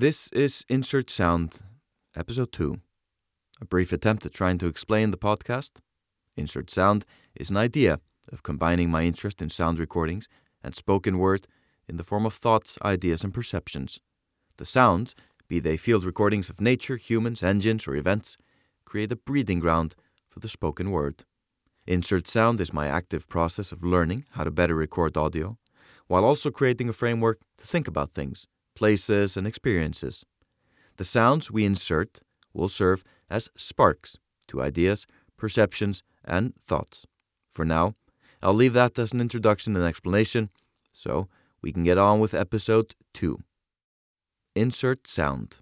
This is Insert Sound, Episode 2, a brief attempt at trying to explain the podcast. Insert Sound is an idea of combining my interest in sound recordings and spoken word in the form of thoughts, ideas, and perceptions. The sounds, be they field recordings of nature, humans, engines, or events, create a breeding ground for the spoken word. Insert Sound is my active process of learning how to better record audio, while also creating a framework to think about things, places, and experiences. The sounds we insert will serve as sparks to ideas, perceptions, and thoughts. For now, I'll leave that as an introduction and explanation, so we can get on with episode 2. Insert sound.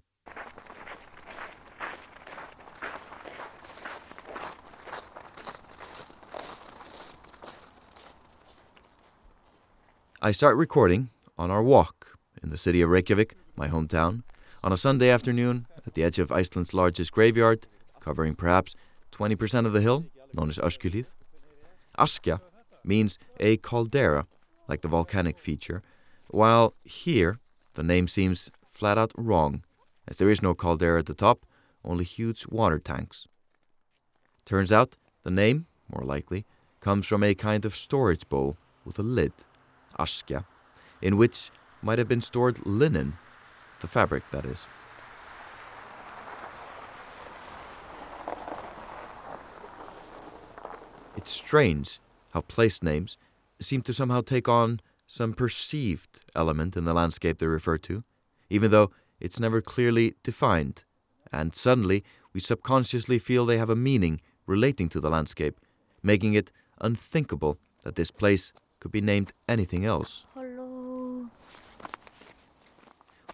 I start recording on our walk in the city of Reykjavik, my hometown, on a Sunday afternoon at the edge of Iceland's largest graveyard, covering perhaps 20% of the hill, known as Öskjuhlíð. Askja means a caldera, like the volcanic feature, while here the name seems flat out wrong, as there is no caldera at the top, only huge water tanks. Turns out the name, more likely, comes from a kind of storage bowl with a lid askja, in which might have been stored linen, the fabric, that is. It's strange how place names seem to somehow take on some perceived element in the landscape they refer to, even though it's never clearly defined, and suddenly we subconsciously feel they have a meaning relating to the landscape, making it unthinkable that this place could be named anything else.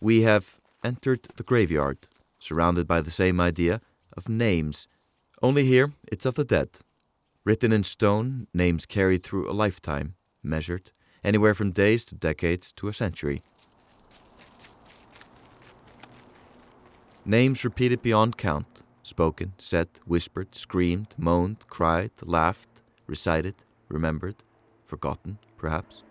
We have entered the graveyard, surrounded by the same idea of names. Only here it's of the dead. Written in stone, names carried through a lifetime, measured anywhere from days to decades to a century. Names repeated beyond count, spoken, said, whispered, screamed, moaned, cried, laughed, recited, remembered, forgotten, perhaps.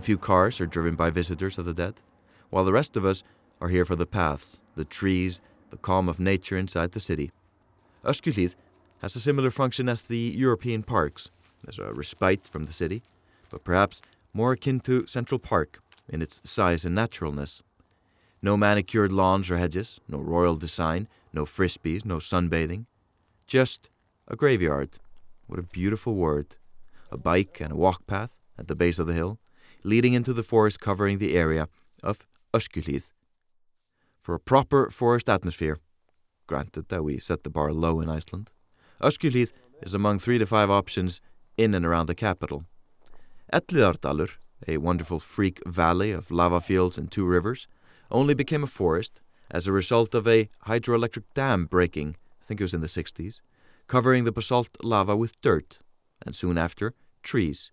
The few cars are driven by visitors of the dead, while the rest of us are here for the paths, the trees, the calm of nature inside the city. Öskjuhlíð has a similar function as the European parks, as a respite from the city, but perhaps more akin to Central Park in its size and naturalness. No manicured lawns or hedges, no royal design, no frisbees, no sunbathing. Just a graveyard. What a beautiful word. A bike and a walk path at the base of the hill, leading into the forest covering the area of Öskjuhlíð. For a proper forest atmosphere, granted that we set the bar low in Iceland, Öskjuhlíð is among three to five options in and around the capital. Elliðaárdalur, a wonderful freak valley of lava fields and two rivers, only became a forest as a result of a hydroelectric dam breaking, I think it was in the 60s, covering the basalt lava with dirt, and soon after, trees.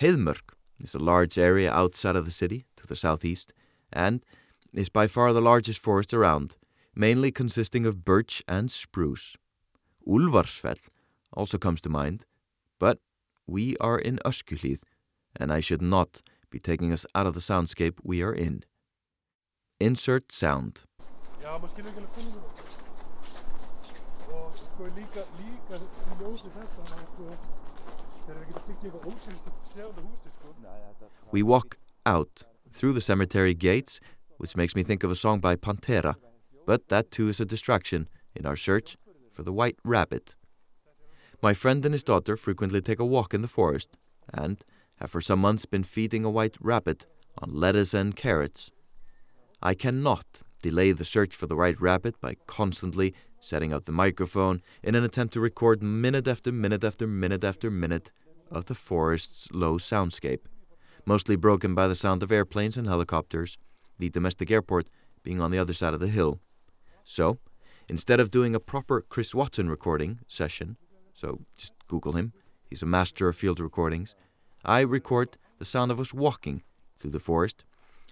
Heiðmörk is a large area outside of the city, to the southeast, and is by far the largest forest around, mainly consisting of birch and spruce. Ulfarsfell also comes to mind, but we are in Öskjuhlíð, and I should not be taking us out of the soundscape we are in. Insert sound. We walk out through the cemetery gates, which makes me think of a song by Pantera, but that too is a distraction in our search for the white rabbit. My friend and his daughter frequently take a walk in the forest and have for some months been feeding a white rabbit on lettuce and carrots. I cannot delay the search for the white rabbit by constantly setting up the microphone in an attempt to record minute after minute after minute after minute of the forest's low soundscape, mostly broken by the sound of airplanes and helicopters, the domestic airport being on the other side of the hill. So, instead of doing a proper Chris Watson recording session, so just Google him, he's a master of field recordings, I record the sound of us walking through the forest,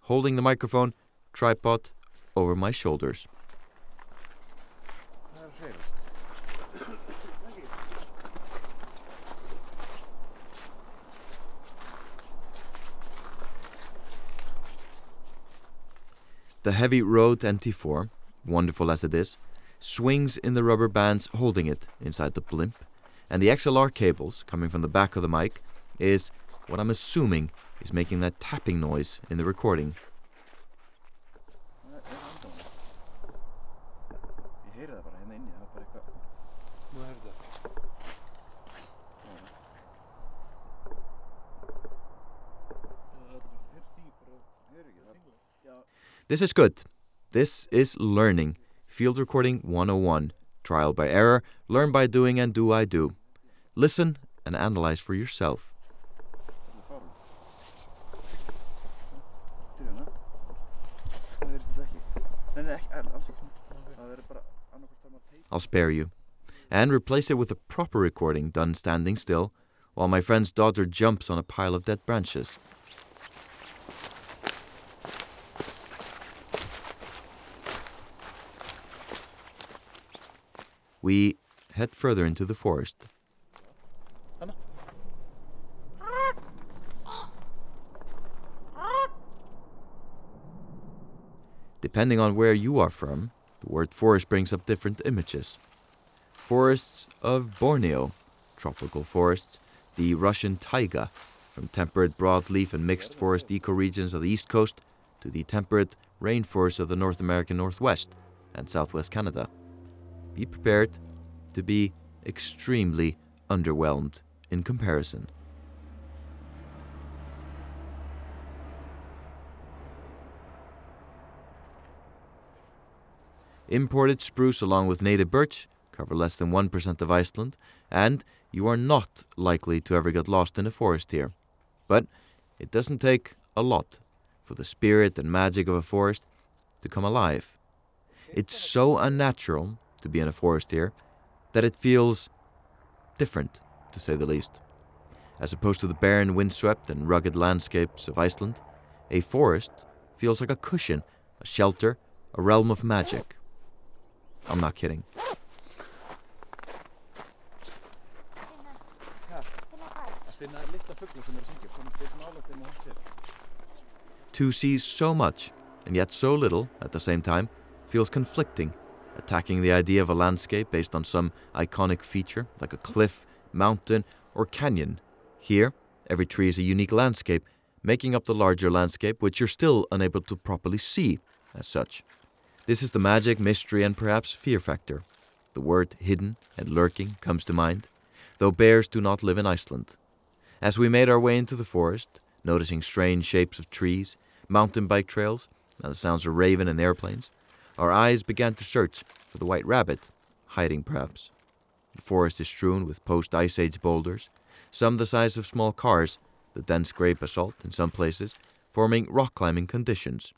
holding the microphone tripod over my shoulders. The heavy Rode NT4, wonderful as it is, swings in the rubber bands holding it inside the blimp, and the XLR cables coming from the back of the mic is what I'm assuming is making that tapping noise in the recording. This is good. This is learning. Field recording 101. Trial by error, learn by doing, and do I do. Listen and analyze for yourself. I'll spare you. And replace it with a proper recording done standing still, while my friend's daughter jumps on a pile of dead branches. We head further into the forest. Depending on where you are from, the word forest brings up different images. Forests of Borneo, tropical forests, the Russian taiga, from temperate broadleaf and mixed forest ecoregions of the east coast to the temperate rainforests of the North American Northwest and Southwest Canada. Be prepared to be extremely underwhelmed in comparison. Imported spruce along with native birch cover less than 1% of Iceland, and you are not likely to ever get lost in a forest here. But it doesn't take a lot for the spirit and magic of a forest to come alive. It's so unnatural to be in a forest here that it feels different, to say the least. As opposed to the barren, windswept, and rugged landscapes of Iceland, a forest feels like a cushion, a shelter, a realm of magic. I'm not kidding. To see so much and yet so little at the same time feels conflicting, attacking the idea of a landscape based on some iconic feature like a cliff, mountain, or canyon. Here, every tree is a unique landscape, making up the larger landscape which you're still unable to properly see as such. This is the magic, mystery, and perhaps fear factor. The word hidden and lurking comes to mind, though bears do not live in Iceland. As we made our way into the forest, noticing strange shapes of trees, mountain bike trails, and the sounds of raven and airplanes, our eyes began to search for the white rabbit, hiding perhaps. The forest is strewn with post ice age boulders, some the size of small cars the dense gray basalt in some places, forming rock climbing conditions.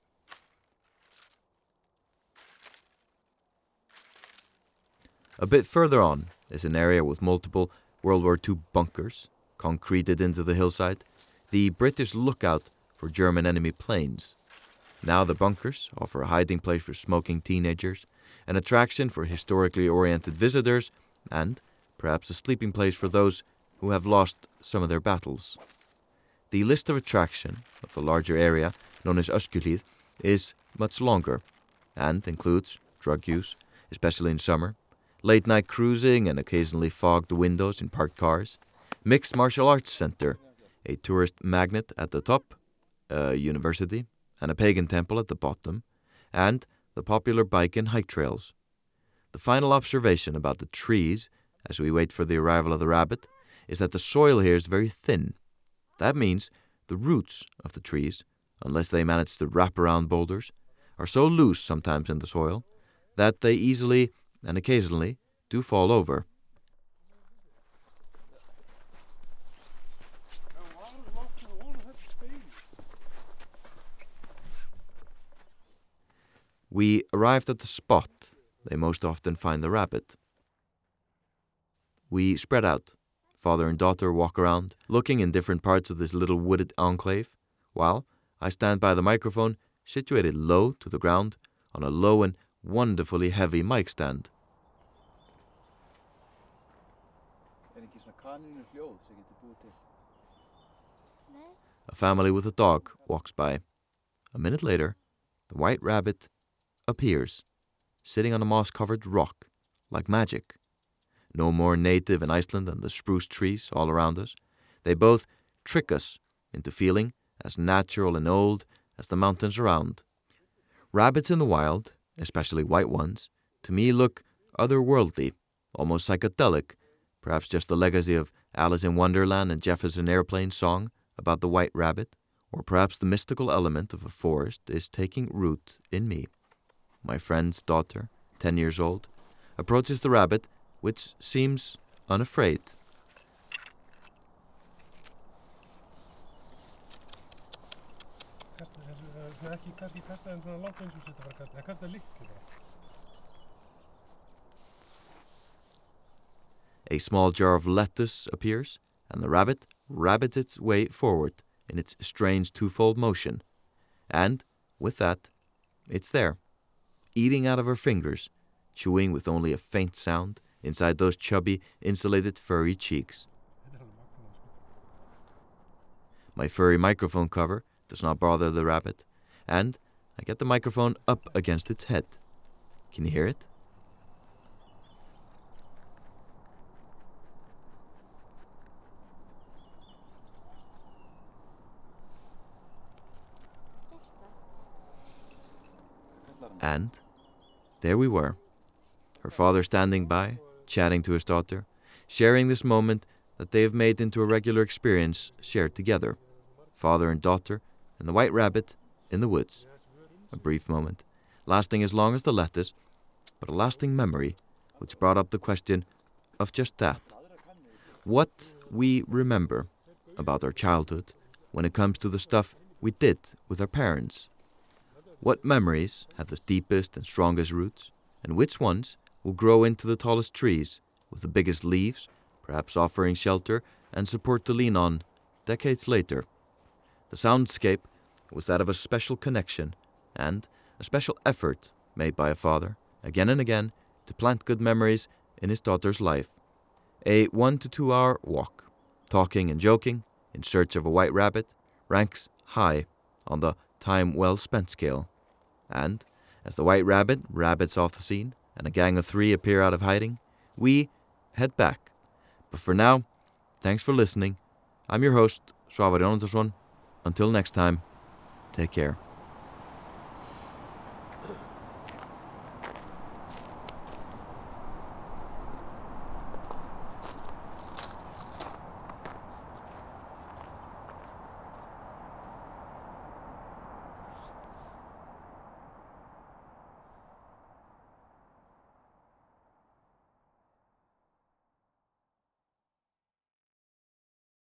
A bit further on is an area with multiple World War II bunkers, concreted into the hillside, the British lookout for German enemy planes. Now the bunkers offer a hiding place for smoking teenagers, an attraction for historically oriented visitors, and perhaps a sleeping place for those who have lost some of their battles. The list of attraction of the larger area, known as Öskjuhlíð, is much longer and includes drug use, especially in summer, late night cruising and occasionally fogged windows in parked cars, mixed martial arts center, a tourist magnet at the top, a university, and a pagan temple at the bottom, and the popular bike and hike trails. The final observation about the trees, as we wait for the arrival of the rabbit, is that the soil here is very thin. That means the roots of the trees, unless they manage to wrap around boulders, are so loose sometimes in the soil that they easily and occasionally do fall over. We arrived at the spot they most often find the rabbit. We spread out. Father and daughter walk around, looking in different parts of this little wooded enclave, while I stand by the microphone, situated low to the ground on a low and wonderfully heavy mic stand. A family with a dog walks by. A minute later, the white rabbit appears, sitting on a moss covered rock, like magic. No more native in Iceland than the spruce trees all around us. They both trick us into feeling as natural and old as the mountains around. Rabbits in the wild, especially white ones, to me look otherworldly, almost psychedelic, perhaps just a legacy of Alice in Wonderland and Jefferson Airplane's song about the white rabbit, or perhaps the mystical element of a forest is taking root in me. My friend's daughter, ten years old, approaches the rabbit, which seems unafraid. A small jar of lettuce appears, and the rabbit rabbits its way forward in its strange twofold motion. And, with that, it's there, eating out of her fingers, chewing with only a faint sound inside those chubby, insulated, furry cheeks. My furry microphone cover does not bother the rabbit, and I get the microphone up against its head. Can you hear it? And there we were, her father standing by, chatting to his daughter, sharing this moment that they have made into a regular experience shared together. Father and daughter, and the white rabbit in the woods. A brief moment, lasting as long as the lettuce, but a lasting memory, which brought up the question of just that. What we remember about our childhood when it comes to the stuff we did with our parents. What memories have the deepest and strongest roots, and which ones will grow into the tallest trees with the biggest leaves, perhaps offering shelter and support to lean on decades later? The soundscape was that of a special connection and a special effort made by a father, again and again, to plant good memories in his daughter's life. A one to two hour walk, talking and joking, in search of a white rabbit, ranks high on the time well spent scale. And, as the white rabbit rabbits off the scene and a gang of three appear out of hiding, we head back. But for now, thanks for listening. I'm your host, Svavar Jonatansson. Until next time, take care.